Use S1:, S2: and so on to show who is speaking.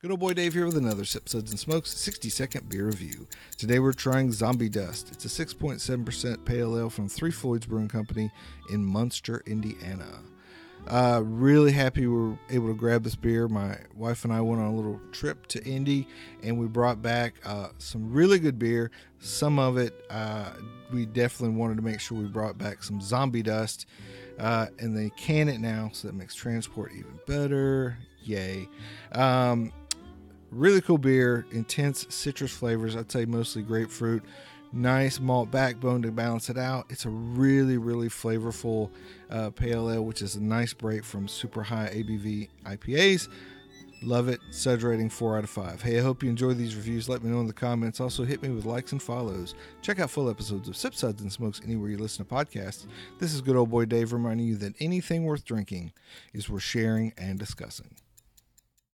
S1: Good old boy Dave here with another Sip Suds and Smokes 60 second beer review. Today we're trying Zombie Dust. It's a 6.7% pale ale from Three Floyds Brewing Company in Munster, Indiana. Uh, really happy we were able to grab this beer. My wife and I went on a little trip to Indy and we brought back uh, some really good beer. Some of it uh, we definitely wanted to make sure we brought back some Zombie Dust. Uh, and they can it now, so that makes transport even better. Yay. Um, Really cool beer, intense citrus flavors. I'd say mostly grapefruit. Nice malt backbone to balance it out. It's a really, really flavorful uh, pale ale, which is a nice break from super high ABV IPAs. Love it. Suds rating 4 out of 5. Hey, I hope you enjoy these reviews. Let me know in the comments. Also, hit me with likes and follows. Check out full episodes of Sip Suds and Smokes anywhere you listen to podcasts. This is good old boy Dave reminding you that anything worth drinking is worth sharing and discussing.